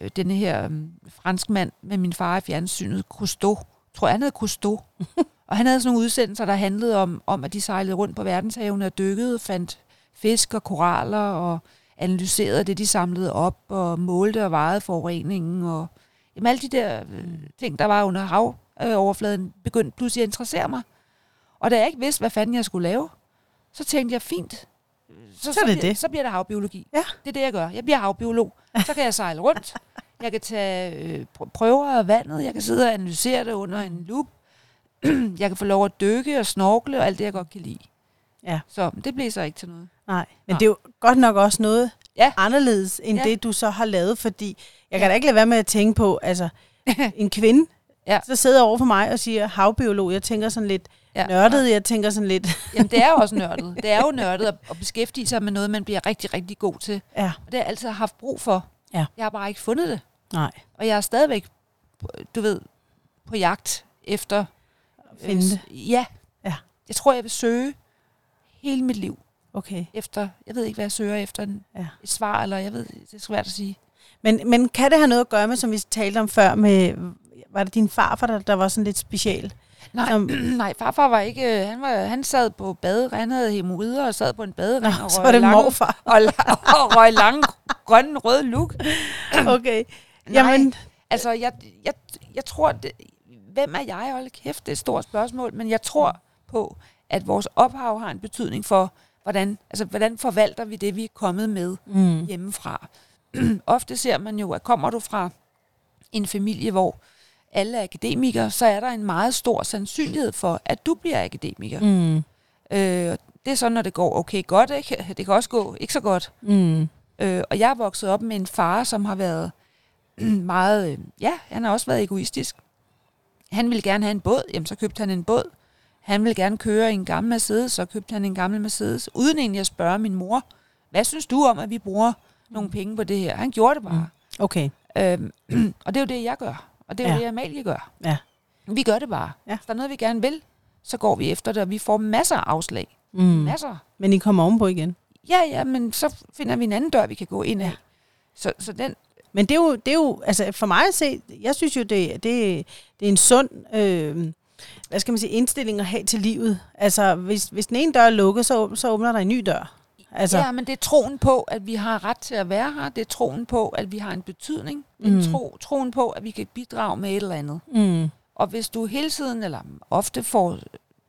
øh, denne her øh, fransk mand med min far i fjernsynet, Cousteau. Tror jeg, han hed Cousteau. [laughs] og han havde sådan nogle udsendelser, der handlede om, om, at de sejlede rundt på verdenshavene og dykkede, fandt fisk og koraller og analyserede det, de samlede op, og målte og vejede forureningen. Og, jamen, alle de der øh, ting, der var under havoverfladen, begyndte pludselig at interessere mig. Og da jeg ikke vidste, hvad fanden jeg skulle lave, så tænkte jeg, fint. Så, Så det bliver, det. så bliver det havbiologi. Ja. Det er det, jeg gør. Jeg bliver havbiolog. Så kan jeg sejle rundt. Jeg kan tage øh, pr- prøver af vandet. Jeg kan sidde og analysere det under en lup. [clears throat] jeg kan få lov at dykke og snorkle og alt det, jeg godt kan lide. Ja. Så det blev så ikke til noget. Nej, men Nej. det er jo godt nok også noget Ja. anderledes, end Ja. det, du så har lavet, fordi jeg kan Ja. da ikke lade være med at tænke på, altså [laughs] en kvinde, Ja. så sidder over for mig og siger havbiolog. Jeg tænker sådan lidt Ja. nørdet, jeg tænker sådan lidt, [laughs] Jamen, det er jo også nørdet. Det er jo nørdet at, at beskæftige sig med noget, man bliver rigtig, rigtig god til. ja, Og det har jeg altid haft brug for. Ja. Jeg har bare ikke fundet det. nej, Og jeg er stadigvæk, du ved, på jagt efter... finde det. øh, Ja. Ja. Jeg tror, jeg vil søge hele mit liv Okay. efter... Jeg ved ikke, hvad jeg søger efter. En, Ja. Et svar, eller jeg ved, det er svært at sige. Men, men kan det have noget at gøre med, som vi talte om før, med, var det din farfar, der, der var sådan lidt speciel? Nej, Som- [clears throat] nej farfar var ikke... øh, Han, var, han sad på bade, han havde hemorrider og sad på en badering Nå, og så var det lange, morfar. [laughs] og, og røg lange, grønne, røde luk. [clears throat] Okay. Nej, Jamen, Altså, jeg, jeg, jeg tror, det, hvem er jeg? Hold kæft, det er et stort spørgsmål, men jeg tror på, at vores ophav har en betydning for, hvordan, altså, hvordan forvalter vi det, vi er kommet med mm, hjemmefra. [clears throat] Ofte ser man jo, at kommer du fra en familie, hvor alle er akademikere, så er der en meget stor sandsynlighed for, at du bliver akademiker. Mm. Øh, det er sådan, når det går okay godt, ikke? [laughs] Det kan også gå ikke så godt. mm, Øh, og jeg er vokset op med en far, som har været [clears throat] meget... Øh, ja, han har også været egoistisk. Han ville gerne have en båd, jamen så købte han en båd. Han ville gerne køre i en gammel Mercedes, så købte han en gammel Mercedes. Uden egentlig at spørge min mor, hvad synes du om, at vi bruger nogle penge på det her? Han gjorde det bare. okay. Øhm, [clears throat] og det er jo det, jeg gør. Og det er jo Ja. det, Amalie gør. Ja. Vi gør det bare. Ja. Hvis der er noget, vi gerne vil, så går vi efter det, og vi får masser af afslag. Mm. Masser. Men I kommer ovenpå igen. Ja, ja, men så finder vi en anden dør, vi kan gå ind af. Ja. Så, så den, Men det er jo, det er jo altså for mig at se, jeg synes jo, det, det, det er en sund, øh, hvad skal man sige, indstilling at have til livet. Altså, hvis, hvis den ene dør er lukket, så, så åbner der en ny dør. Altså, Ja, men det er troen på, at vi har ret til at være her. Det er troen på, at vi har en betydning. Det er Mm. mm. tro, troen på, at vi kan bidrage med et eller andet. mm, Og hvis du hele tiden, eller ofte får,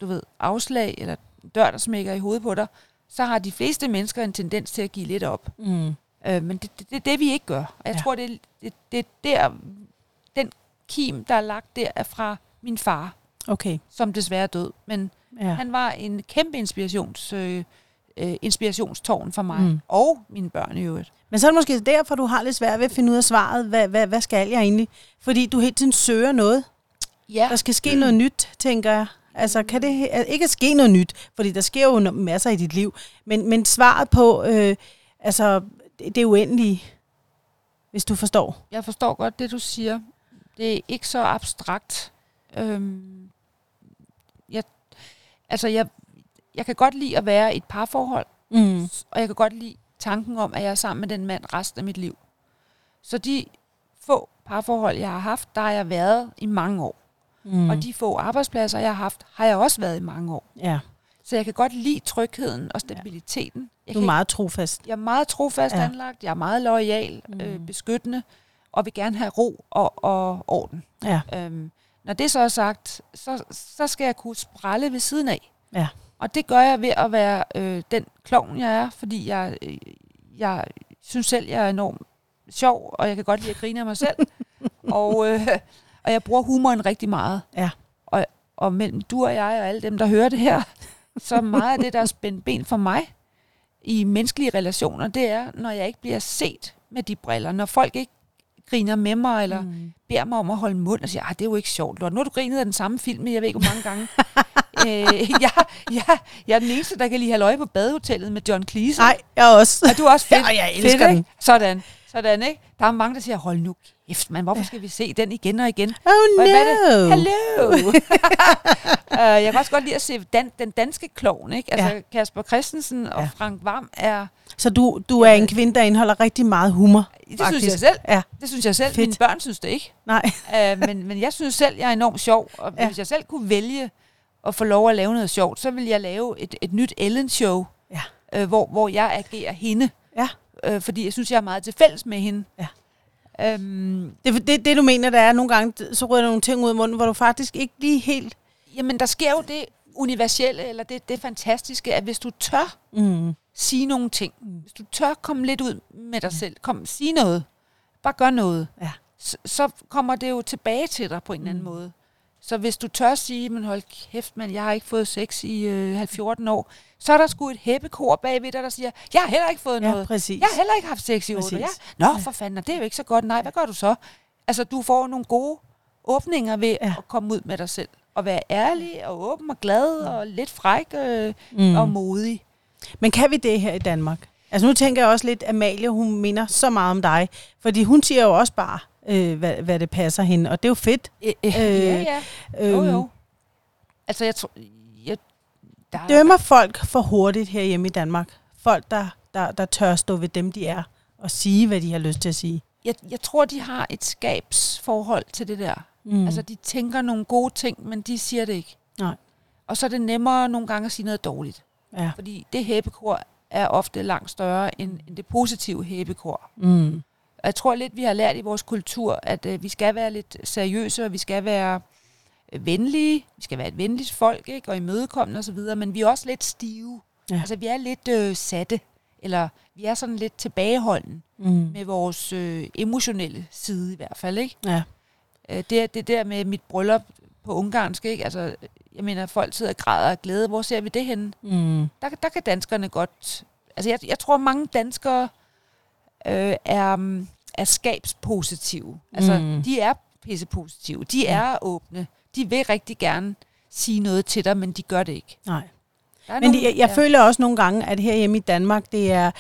du ved, afslag, eller en dør, der smækker i hovedet på dig, så har de fleste mennesker en tendens til at give lidt op. mm, Øh, men det, det, det er det, vi ikke gør. Og jeg Ja. tror, det, er- det, det er der, den kim, der er lagt der, er fra min far, okay. som desværre er død. Men Ja. han var en kæmpe inspirations, øh, øh, inspirationstårn for mig, Mm. mm. og mine børn i øvrigt. Men så er det måske derfor, du har lidt svært ved at finde ud af svaret. Hvad, hvad, hvad skal jeg egentlig? Fordi du hele tiden søger noget. Ja, Der skal ske noget nyt, tænker jeg. Altså, kan det altså, ikke ske noget nyt? Fordi der sker jo masser i dit liv. Men, men svaret på, øh, altså, det, det er uendelige, hvis du forstår. jeg forstår godt det, du siger. Det er ikke så abstrakt. Øhm, jeg, altså, jeg, jeg kan godt lide at være i et parforhold, Mm. og jeg kan godt lide tanken om, at jeg er sammen med den mand resten af mit liv. Så de få parforhold, jeg har haft, der har jeg været i mange år. Mm. Og de få arbejdspladser, jeg har haft, har jeg også været i mange år. ja, Så jeg kan godt lide trygheden og stabiliteten. Jeg, du er meget trofast. jeg er meget trofast Ja. ja. anlagt, jeg er meget lojal, Mm. øh, beskyttende, og vil gerne have ro og, og orden. Ja. Øhm, når det så er sagt, så, så skal jeg kunne sprælle ved siden af. Ja. Og det gør jeg ved at være øh, den klovn, jeg er, fordi jeg, øh, jeg synes selv, jeg er enormt sjov, og jeg kan godt lide at grine af mig selv. [laughs] og, øh, og jeg bruger humoren rigtig meget. Ja. Og, og mellem du og jeg og alle dem, der hører det her, så meget af det, der er spændt ben for mig i menneskelige relationer, det er, når jeg ikke bliver set med de briller. Når folk ikke griner med mig, eller Mm. beder mig om at holde mund og siger, "Ah, det er jo ikke sjovt, Lort. Nu har du grinet af den samme film, jeg ved ikke, hvor mange gange. [laughs] øh, jeg, jeg, jeg er den eneste, der kan lige have øje på badehotellet med John Cleese. Nej, jeg også. Er du også [laughs] fedt? Ja, og jeg elsker fedt, den. Ikke? Sådan. Sådan, ikke? Der er mange, der siger, hold nu kæft, man, hvorfor skal vi se den igen og igen? Oh no. Hvad- hvad er det? Hallo! uh, [laughs] jeg kan også godt lide at se dan- den danske klovn, ikke? Altså, Ja. Kasper Christensen og Ja. Frank Vam er... Så du, du er en kvinde, der indeholder rigtig meget humor. Det faktisk. synes jeg selv. Ja, Det synes jeg selv. Fedt. Mine børn synes det ikke. nej. uh, [laughs] men, men jeg synes selv, jeg er enormt sjov. Og ja. hvis jeg selv kunne vælge at få lov at lave noget sjovt, så vil jeg lave et, et nyt Ellen-show, Ja. uh, hvor, hvor jeg agerer hende. Ja. Uh, fordi jeg synes, jeg er meget til fælles med hende. Ja. Um, Det, det, det du mener, der er nogle gange, så ryger der nogle ting ud af munden, hvor du faktisk ikke lige helt... jamen, der sker jo det universelle, eller det, det fantastiske, at hvis du tør Mm. sige nogle ting, hvis du tør komme lidt ud med dig selv, kom, sige noget, bare gør noget, Ja. så, så kommer det jo tilbage til dig på en eller anden Mm. måde. Så hvis du tør sige, men hold kæft, man, jeg har ikke fået sex i øh, 14 år, så er der sgu et hæppekor bagved dig, der siger, jeg har heller ikke fået Ja, noget. præcis. Jeg har heller ikke haft sex i 8 år. Ja. Nå, for fanden, det er jo ikke så godt. Nej, hvad gør du så? Altså, du får nogle gode åbninger ved ja. at komme ud med dig selv. Og være ærlig og åben og glad og lidt fræk øh, Mm. og modig. Men kan vi det her i Danmark? Altså nu tænker jeg også lidt, Amalie, hun minder så meget om dig. Fordi hun siger jo også bare, øh, hvad, hvad det passer hende. Og det er jo fedt. Øh, øh, ja, ja. Jo, Øhm, jo. Altså, jeg tror... Jeg, der, er- Dømmer folk for hurtigt herhjemme i Danmark? Folk, der, der, der tør stå ved dem, de er, og sige, hvad de har lyst til at sige. jeg, jeg tror, de har et skabsforhold til det der. Mm. Altså, de tænker nogle gode ting, men de siger det ikke. Nej. Og så er det nemmere nogle gange at sige noget dårligt. ja. Fordi det hæbekor er ofte langt større end, end det positive hæbekor. Mm. Og jeg tror lidt, vi har lært i vores kultur, at øh, vi skal være lidt seriøse, og vi skal være øh, venlige. Vi skal være et venligt folk, ikke? og imødekommende osv., men vi er også lidt stive. Ja. Altså, vi er lidt øh, satte, eller vi er sådan lidt tilbageholdende Mm. med vores øh, emotionelle side i hvert fald, ikke? Ja. Øh, det, det der med mit bryllup på ungarsk, ikke? Altså, jeg mener, folk sidder og græder af glæde. Hvor ser vi det henne? Mm. Der, der kan danskerne godt... Altså, jeg, jeg tror, mange danskere øh, er, mm, er skabspositive. Altså, Mm. de er pissepositive. De Ja. er åbne. De vil rigtig gerne sige noget til dig, men de gør det ikke. Nej. Men nogle- jeg, jeg føler også nogle gange, at her hjemme i Danmark, det er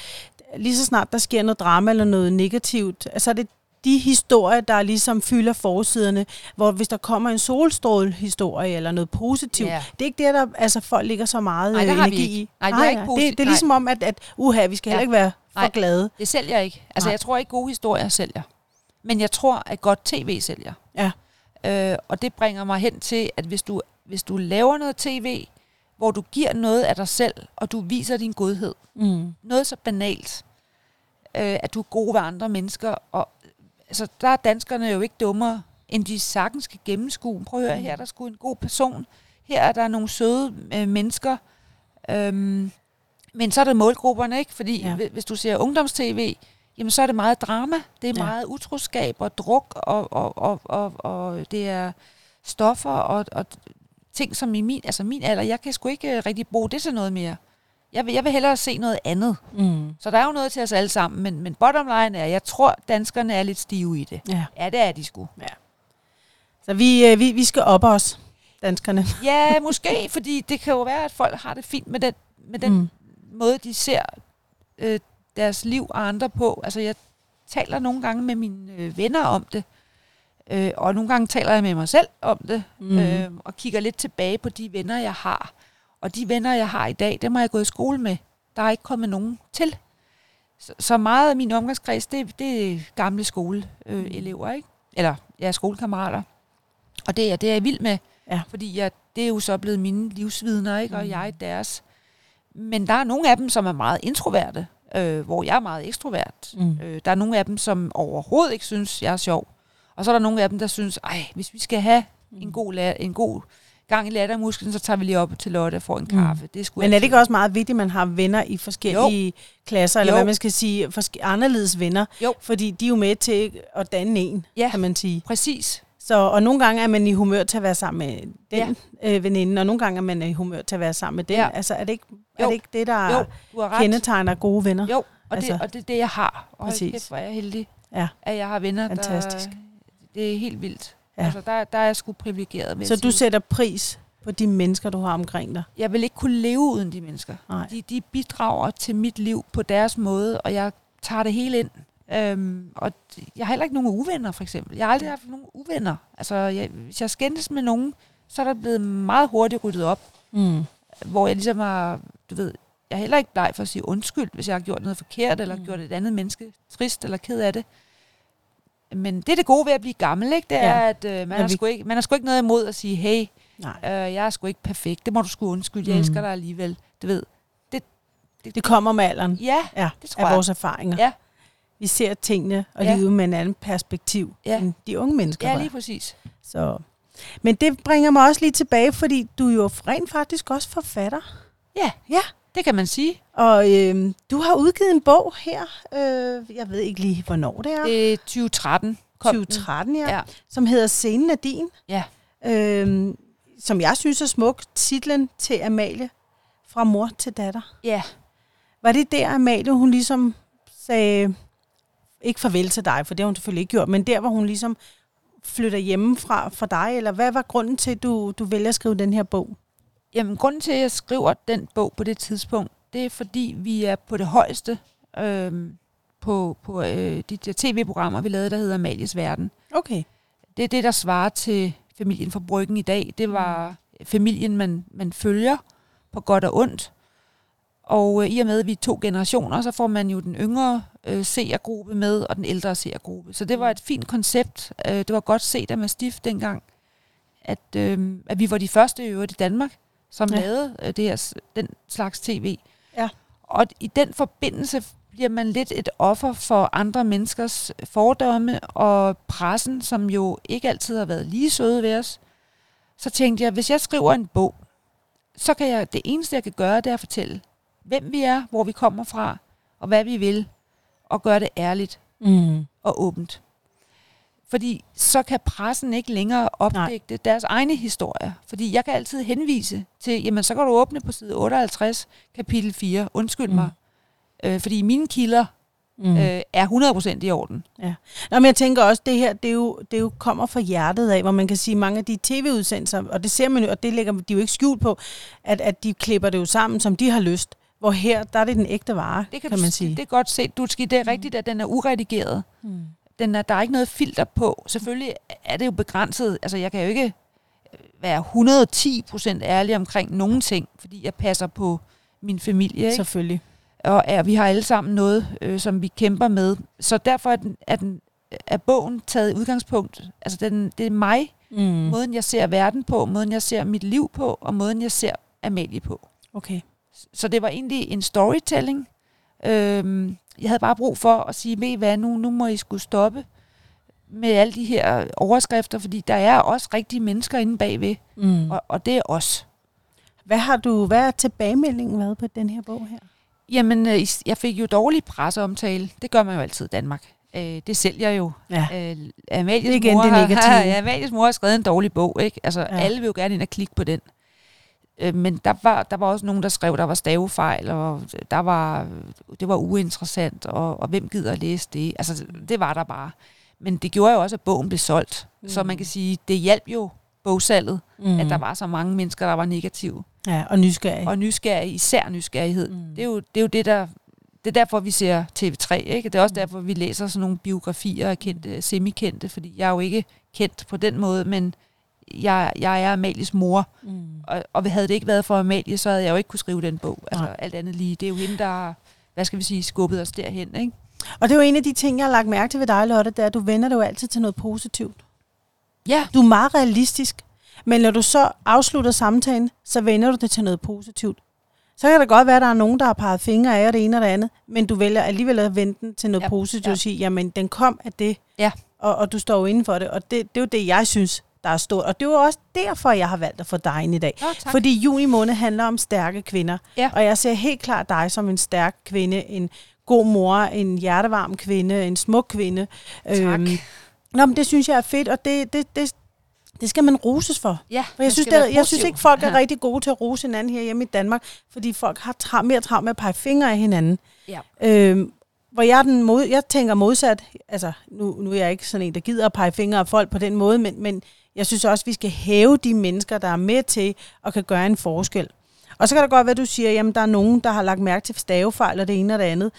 lige så snart der sker noget drama eller noget negativt, så er det de historier, der ligesom fylder forsiderne, hvor hvis der kommer en solstrålehistorie eller noget positivt, Ja. det er ikke det, der altså, folk ligger så meget Nej, øh, det har vi energi ikke. i. Nej, det er ikke det, positivt. det er ligesom om, at, at uha, vi skal Ja. heller ikke være for Nej. glade. Det sælger ikke. Altså, Nej. jeg tror ikke, gode historier sælger. Men jeg tror, at godt tv sælger. Ja. Øh, og det bringer mig hen til, at hvis du, hvis du laver noget tv, hvor du giver noget af dig selv, og du viser din godhed, Mm. noget så banalt, øh, at du er god ved andre mennesker, og altså, der er danskerne jo ikke dummere, end de sagtens skal gennemskue. Prøv at høre, her er der sgu en god person. Her er der nogle søde øh, mennesker. Øhm, men så er der målgrupperne, ikke? Fordi Ja. hvis du ser ungdomstv, jamen så er det meget drama. Det er Ja. meget utroskab og druk, og, og, og, og, og det er stoffer og, og ting, som i min, altså min alder, jeg kan sgu ikke rigtig bruge det til noget mere. Jeg vil, jeg vil hellere se noget andet. Mm. Så der er jo noget til os alle sammen, men, men bottom line er, jeg tror, danskerne er lidt stive i det. Ja. Ja, det er de sgu. Så vi, øh, vi, vi skal op os, danskerne. [laughs] Ja, måske, fordi det kan jo være, at folk har det fint med den, med den Mm. måde, de ser øh, deres liv og andre på. Altså, jeg taler nogle gange med mine øh, venner om det, øh, og nogle gange taler jeg med mig selv om det, mm. øh, og kigger lidt tilbage på de venner, jeg har. Og de venner, jeg har i dag, dem har jeg gået i skole med. Der er ikke kommet nogen til. Så, så meget af min omgangskreds, det, det er gamle skoleelever, elever, ikke? Eller ja, skolekammerater. Og det er, det er jeg vild med, Ja. fordi jeg, det er jo så blevet mine livsvidner, ikke? og jeg er deres. Men der er nogle af dem, som er meget introverte, øh, hvor jeg er meget ekstrovert. Mm. Øh, der er nogle af dem, som overhovedet ikke synes, jeg er sjov. Og så er der nogle af dem, der synes, ej, hvis vi skal have Mm. en god, la- en god gang i lattermusklen, så tager vi lige op til Lotte og får en kaffe. Det er sgu Mm. Men er det ikke også meget vigtigt, at man har venner i forskellige jo. klasser, eller Jo. hvad man skal sige, forske- anderledes venner? Jo. Fordi de er jo med til at danne en, Ja. kan man sige. Præcis. Så, og nogle gange er man i humør til at være sammen med den Ja. øh, veninde, og nogle gange er man i humør til at være sammen med den. Ja. Altså er det ikke, er det, ikke det, der Jo, kendetegner gode venner? Jo, og, Altså. det, og det er det, jeg har. Og Præcis. kæft, hvor er jeg heldig, Ja. at jeg har venner, Fantastisk. der... Det er helt vildt. Ja. Altså, der, der er jeg sgu privilegeret Så du sætter pris på de mennesker, du har omkring dig? Jeg vil ikke kunne leve uden de mennesker. Nej. De, de bidrager til mit liv på deres måde, og jeg tager det hele ind. Øhm, og jeg har heller ikke nogen uvenner, for eksempel. Jeg har aldrig haft nogen uvenner. Altså, jeg, hvis jeg skændes med nogen, så er der blevet meget hurtigt ryddet op. Mm. hvor jeg ligesom har, du ved, jeg er heller ikke bleg for at sige undskyld, hvis jeg har gjort noget forkert, eller Mm. gjort et andet menneske trist eller ked af det. Men det er det gode ved at blive gammel, ikke? Det er, Ja. at øh, man, Ja, har vi- sgu ikke, man har sgu ikke noget imod at sige, hey, Nej. øh, jeg er sgu ikke perfekt, det må du sgu undskylde, jeg Mm. elsker dig alligevel. Du ved, Det kommer med alderen ja, ja, det tror af jeg. vores erfaringer. Ja. Vi ser tingene og Ja. livet med en anden perspektiv Ja. end de unge mennesker. ja, lige præcis. Så. Men det bringer mig også lige tilbage, fordi du er jo rent faktisk også forfatter. Ja, Ja. Det kan man sige. Og øhm, du har udgivet en bog her, øh, jeg ved ikke lige, hvornår det er. Det er 2013. kom den. 2013, ja, Ja. som hedder Scenen er din. Ja. Øhm, som jeg synes er smuk. Titlen til Amalie, fra mor til datter. Ja, Var det der, Amalie, hun ligesom sagde, ikke farvel til dig, for det har hun selvfølgelig ikke gjort, men der, hvor hun ligesom flytter hjemmefra for dig, eller hvad var grunden til, at du, du vælger at skrive den her bog? Jamen, grunden til, at jeg skriver den bog på det tidspunkt, det er, fordi vi er på det højeste øhm, på, på øh, de der tv-programmer, vi lavede, der hedder Amalies Verden. Okay. Det er det, der svarer til familien fra Bryggen i dag. Det var familien, man, man følger på godt og ondt. Og øh, i og med, at vi er to generationer, så får man jo den yngre øh, seergruppe med, og den ældre seergruppe. Så det var et fint koncept. Øh, det var godt set af Mastiff dengang, at, øh, at vi var de første i øvrigt i Danmark, som Ja. lavede øh, det her, den slags tv. Ja. Og i den forbindelse bliver man lidt et offer for andre menneskers fordomme og pressen, som jo ikke altid har været lige søde ved os. Så tænkte jeg, hvis jeg skriver en bog, så kan jeg, det eneste jeg kan gøre, det er at fortælle, hvem vi er, hvor vi kommer fra, og hvad vi vil, og gøre det ærligt Mm. og åbent. Fordi så kan pressen ikke længere opdægte deres egne historier. Fordi jeg kan altid henvise til, jamen så kan du åbne på side 58, kapitel 4, undskyld Mm. mig. Øh, fordi mine kilder Mm. øh, er 100% i orden. Nå, men jeg tænker også, det her, det er, jo, det jo kommer fra hjertet af, hvor man kan sige, mange af de tv-udsendelser, og det ser man jo, og det lægger de jo ikke skjult på, at, at de klipper det jo sammen, som de har lyst. Hvor her, der er det den ægte vare, Det kan, kan du, man sige. Det er godt set, Dutski. Det er rigtigt, at den er uredigeret. Mm. Den er, der er ikke noget filter på. Selvfølgelig er det jo begrænset. Altså, jeg kan jo ikke øh, være 110% ærlig omkring nogen ting, fordi jeg passer på min familie. Ikke? Selvfølgelig. og er, vi har alle sammen noget, øh, som vi kæmper med. Så derfor er, den, er, den, er bogen taget udgangspunkt. Altså, den, det er mig, Mm. måden jeg ser verden på, måden jeg ser mit liv på, og måden jeg ser Amalie på. Okay. Så det var egentlig en storytelling. Øhm, jeg havde bare brug for at sige, ved hvad, nu, nu må I skulle stoppe med alle de her overskrifter, fordi der er også rigtige mennesker inde bagved, Mm. og, og det er os. Hvad har du, hvad er tilbagemeldingen været på den her bog her? Jamen, øh, jeg fik jo dårlig presseomtale. Det gør man jo altid i Danmark. Øh, det sælger jo. Ja. Øh, Amalies, Det igen mor det har, [laughs] ja, Amalies mor har skrevet en dårlig bog. Ikke? Altså, ja. alle vil jo gerne ind og klikke på den. Øh, men der var, der var også nogen, der skrev, der var stavefejl, og der var, det var uinteressant, og, og hvem gider at læse det? Altså, det var der bare. Men det gjorde jo også, at bogen blev solgt. Mm. Så man kan sige, det hjalp jo bogsalget, Mm. mm. at der var så mange mennesker, der var negative. Ja, og nysgerrig. Og nysgerrige, især nysgerrighed. Mm. Mm. Det, er jo, det er jo det, der... Det er derfor, vi ser TV3, ikke? Det er også Mm. derfor, vi læser sådan nogle biografier af kendte, semikendte, fordi jeg er jo ikke kendt på den måde, men jeg, jeg er Amalies mor, Mm. og, og havde det ikke været for Amalie, så havde jeg jo ikke kunne skrive den bog. Altså Nej. alt andet lige. Det er jo hende, der hvad skal vi sige, skubbet os derhen, ikke? Og det er jo en af de ting, jeg har lagt mærke til ved dig, Lotte, det er, at du vender det jo altid til noget positivt. Ja, Du er meget realistisk, men når du så afslutter samtalen, så vender du det til noget positivt. Så kan det godt være, at der er nogen, der har peget fingre af og det ene og det andet, men du vælger alligevel at vende den til noget ja, positivt ja. og sige, jamen den kom af det, Ja. og, og du står jo inden for det. Og det, det er jo det, jeg synes, der er stort. Og det er jo også derfor, jeg har valgt at få dig ind i dag. Nå, tak. Fordi juni måned handler om stærke kvinder. Ja. Og jeg ser helt klart dig som en stærk kvinde, en god mor, en hjertevarm kvinde, en smuk kvinde. Tak. Nå, men det synes jeg er fedt, og det, det, det, det skal man roses for. ja, For jeg synes, det, jeg synes ikke, folk er Ja. rigtig gode til at rose hinanden her hjemme i Danmark, fordi folk har tra- mere travlt med at pege fingre af hinanden. Ja. Øhm, hvor jeg, den mod, jeg tænker modsat, altså nu, nu er jeg ikke sådan en, der gider at pege fingre af folk på den måde, men, men jeg synes også, vi skal hæve de mennesker, der er med til og kan gøre en forskel. Og så kan det godt være, at du siger, jamen der er nogen, der har lagt mærke til stavefejl og det ene og det andet.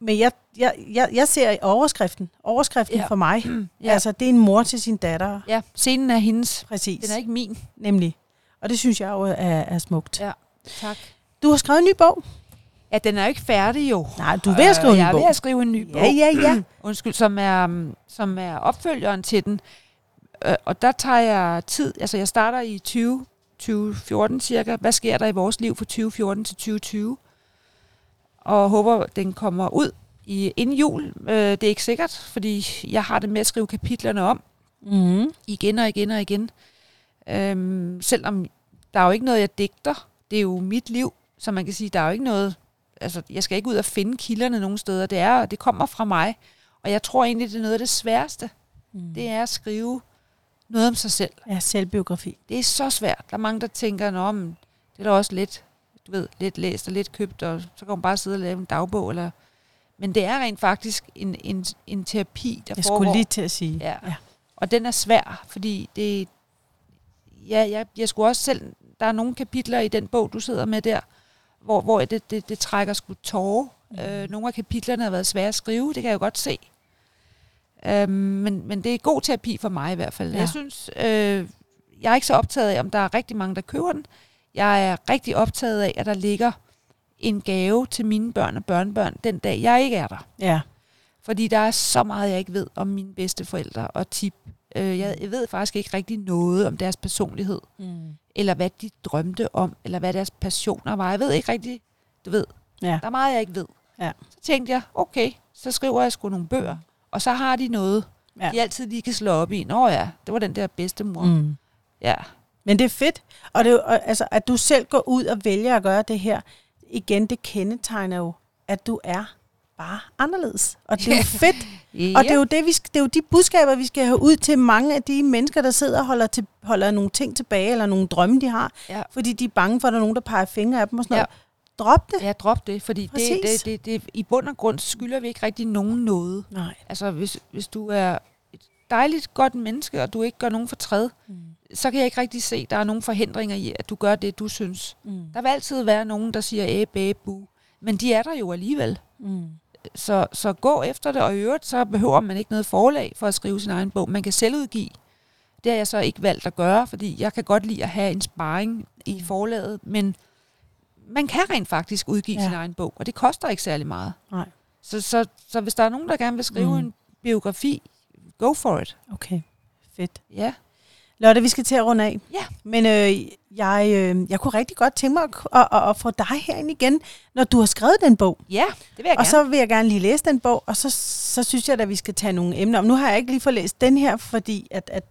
Men jeg, jeg, jeg, jeg ser overskriften. Overskriften Ja. for mig. [clears throat] Ja. Altså, det er en mor til sin datter. Ja, scenen er hendes. Præcis. Den er ikke min. Nemlig. Og det synes jeg jo er, er smukt. Ja, tak. Du har skrevet en ny bog. Ja, den er jo ikke færdig jo. Nej, du er ved at skrive Øh, en Jeg er bog. ved at skrive en ny bog. Ja, ja, [clears throat] ja. Undskyld, som er, som er opfølgeren til den. Øh, og der tager jeg tid. Altså, jeg starter i 20, 2014 cirka. Hvad sker der i vores liv fra 2014 til 2020? Og håber, den kommer ud i inden jul. Øh, det er ikke sikkert, fordi jeg har det med at skrive kapitlerne om Mm. igen og igen og igen. Øhm, selvom der er jo ikke noget, jeg digter. Det er jo mit liv, så man kan sige, der er jo ikke noget... Altså, jeg skal ikke ud og finde kilderne nogen steder. Det, er, det kommer fra mig. Og jeg tror egentlig, det er noget af det sværeste. Mm. Det er at skrive noget om sig selv. Ja, selvbiografi. Det er så svært. Der er mange, der tænker, men det er da også lidt, du ved, lidt læst og lidt købt, og så kan man bare sidde og lave en dagbog. Eller... Men det er rent faktisk en, en, en terapi, der Jeg foregår. skulle lige til at sige. Ja. ja. Og den er svær, fordi det... Ja, jeg, jeg skulle også selv... Der er nogle kapitler i den bog, du sidder med der, hvor, hvor det, det, det trækker sgu tårer. Mm. Øh, nogle af kapitlerne har været svære at skrive, det kan jeg jo godt se. Øhm, men, men det er god terapi for mig i hvert fald. Ja. Jeg synes, øh, jeg er ikke så optaget af, om der er rigtig mange, der køber den. Jeg er rigtig optaget af, at der ligger en gave til mine børn og børnebørn den dag, jeg ikke er der. ja. Fordi der er så meget, jeg ikke ved om mine bedsteforældre og tip. Øh, jeg, jeg ved faktisk ikke rigtig noget om deres personlighed, Mm. eller hvad de drømte om, eller hvad deres passioner var. Jeg ved ikke rigtig, du ved, ja. der er meget, jeg ikke ved. Ja. Så tænkte jeg, okay, så skriver jeg sgu nogle bøger, og så har de noget, Ja. de altid lige kan slå op i. Nå ja, det var den der bedstemor. Mm. Ja. Men det er fedt. Og det, og, altså, at du selv går ud og vælger at gøre det her, igen, det kendetegner jo, at du er bare anderledes. Og det er jo [laughs] fedt. ja. Og det er jo, det, vi skal, det er jo de budskaber, vi skal have ud til mange af de mennesker, der sidder og holder, til, holder nogle ting tilbage, eller nogle drømme, de har, Ja. fordi de er bange for, at der er nogen, der peger fingre af dem og sådan Ja. noget. Drop det. Ja, drop det, fordi det, Præcis. det, det, det, i bund og grund skylder vi ikke rigtig nogen noget. Nej. Altså, hvis, hvis du er et dejligt, godt menneske, og du ikke gør nogen fortræd, Mm. så kan jeg ikke rigtig se, at der er nogen forhindringer i, at du gør det, du synes. Mm. Der vil altid være nogen, der siger æh, bæ, bu. Men de er der jo alligevel. Mm. Så, så gå efter det, og i øvrigt, så behøver man ikke noget forlag for at skrive sin egen bog. Man kan selv udgive. Det har jeg så ikke valgt at gøre, fordi jeg kan godt lide at have en sparring i forlaget, men man kan rent faktisk udgive Ja. sin egen bog, og det koster ikke særlig meget. Nej. Så, så, så hvis der er nogen, der gerne vil skrive Mm. en biografi, go for it. Okay, fedt. Ja. Lotte, vi skal til at runde af. Ja. Men øh, jeg, øh, jeg kunne rigtig godt tænke mig at, at, at, at få dig herind igen, når du har skrevet den bog. Ja, det vil jeg Og gerne. så vil jeg gerne lige læse den bog, og så, så synes jeg, at vi skal tage nogle emner om. Nu har jeg ikke lige fået læst den her, fordi at, at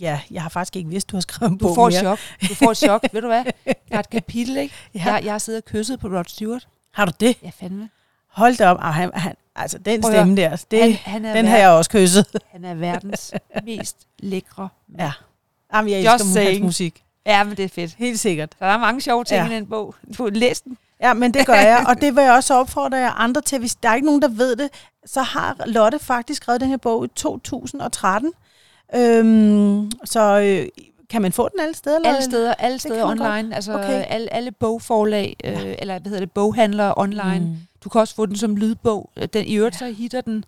ja, jeg har faktisk ikke vidst, du har skrevet en du bog får et mere. chok. Du får et chok. Ved du hvad? [laughs] Der er et kapitel, ikke? Ja. Jeg, jeg har siddet og kysset på Rod Stewart. Har du det? Ja, fandme. Hold da op. Ah, han, han, altså, den Prøv stemme der, det, Han, han, er den har jeg også kysset. han er verdens [laughs] mest lækre mand. Ja. Jamen, jeg Just elsker hans musik. ja, men det er fedt. Helt sikkert. Så der er mange sjove ting Ja. i den bog. Du læst den. Ja, men det gør jeg, og det vil jeg også opfordre jer andre til. Hvis der er ikke nogen, der ved det, så har Lotte faktisk skrevet den her bog i 2013. Øhm, så øh, kan man få den alle steder? Eller? Alle steder, alle steder online. Altså Okay. alle, alle bogforlag, øh, Ja. eller hvad hedder det, boghandlere online. Mm. Du kan også få den som lydbog. Den, I øvrigt så hitter den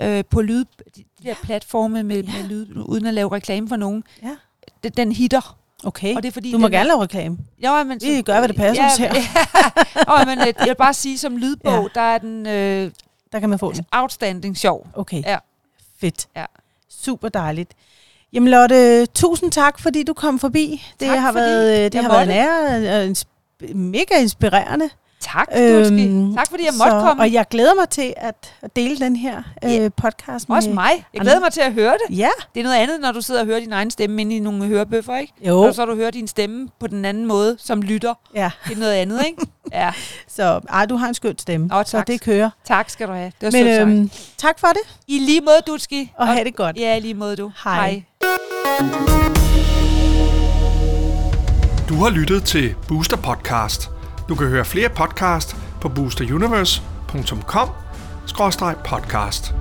øh, på lyd, de, de der platforme med, med lyd, uden at lave reklame for nogen. Ja. Den, den hitter. Okay, Og det er fordi, du må den gerne lave reklame. Jo, men, Vi gør, hvad det passer os her. [laughs] Ja, men, øh, jeg vil bare sige, som lydbog, Ja. ja. der er den øh, Der kan man få den. outstanding sjov. Okay, Ja. fedt. Ja. Super dejligt. Jamen Lotte, tusind tak, fordi du kom forbi. Det Tak, har været, øh, det har været en ære, og en sp- mega inspirerende. Tak, Dulski. Øhm, tak fordi jeg måtte så, komme. Og jeg glæder mig til at, dele den her øh, podcast med... Også mig. Jeg glæder mig til at høre det. Ja, Det er noget andet, når du sidder og hører din egen stemme inde i nogle hørebøffer, ikke? jo. Og så du hører din stemme på den anden måde, som lytter. Ja, Det er noget andet, ikke? [laughs] Ja, så ej, du har en skøn stemme, Nå, så tak. det kører. tak skal du have. Det var Men sagt. øhm, tak for det, I lige måde, Dutski. og have det godt. Ja, i lige måde, du. Hej. Du har lyttet til Booster Podcast. Du kan høre flere podcast på boosteruniverse.com-podcast.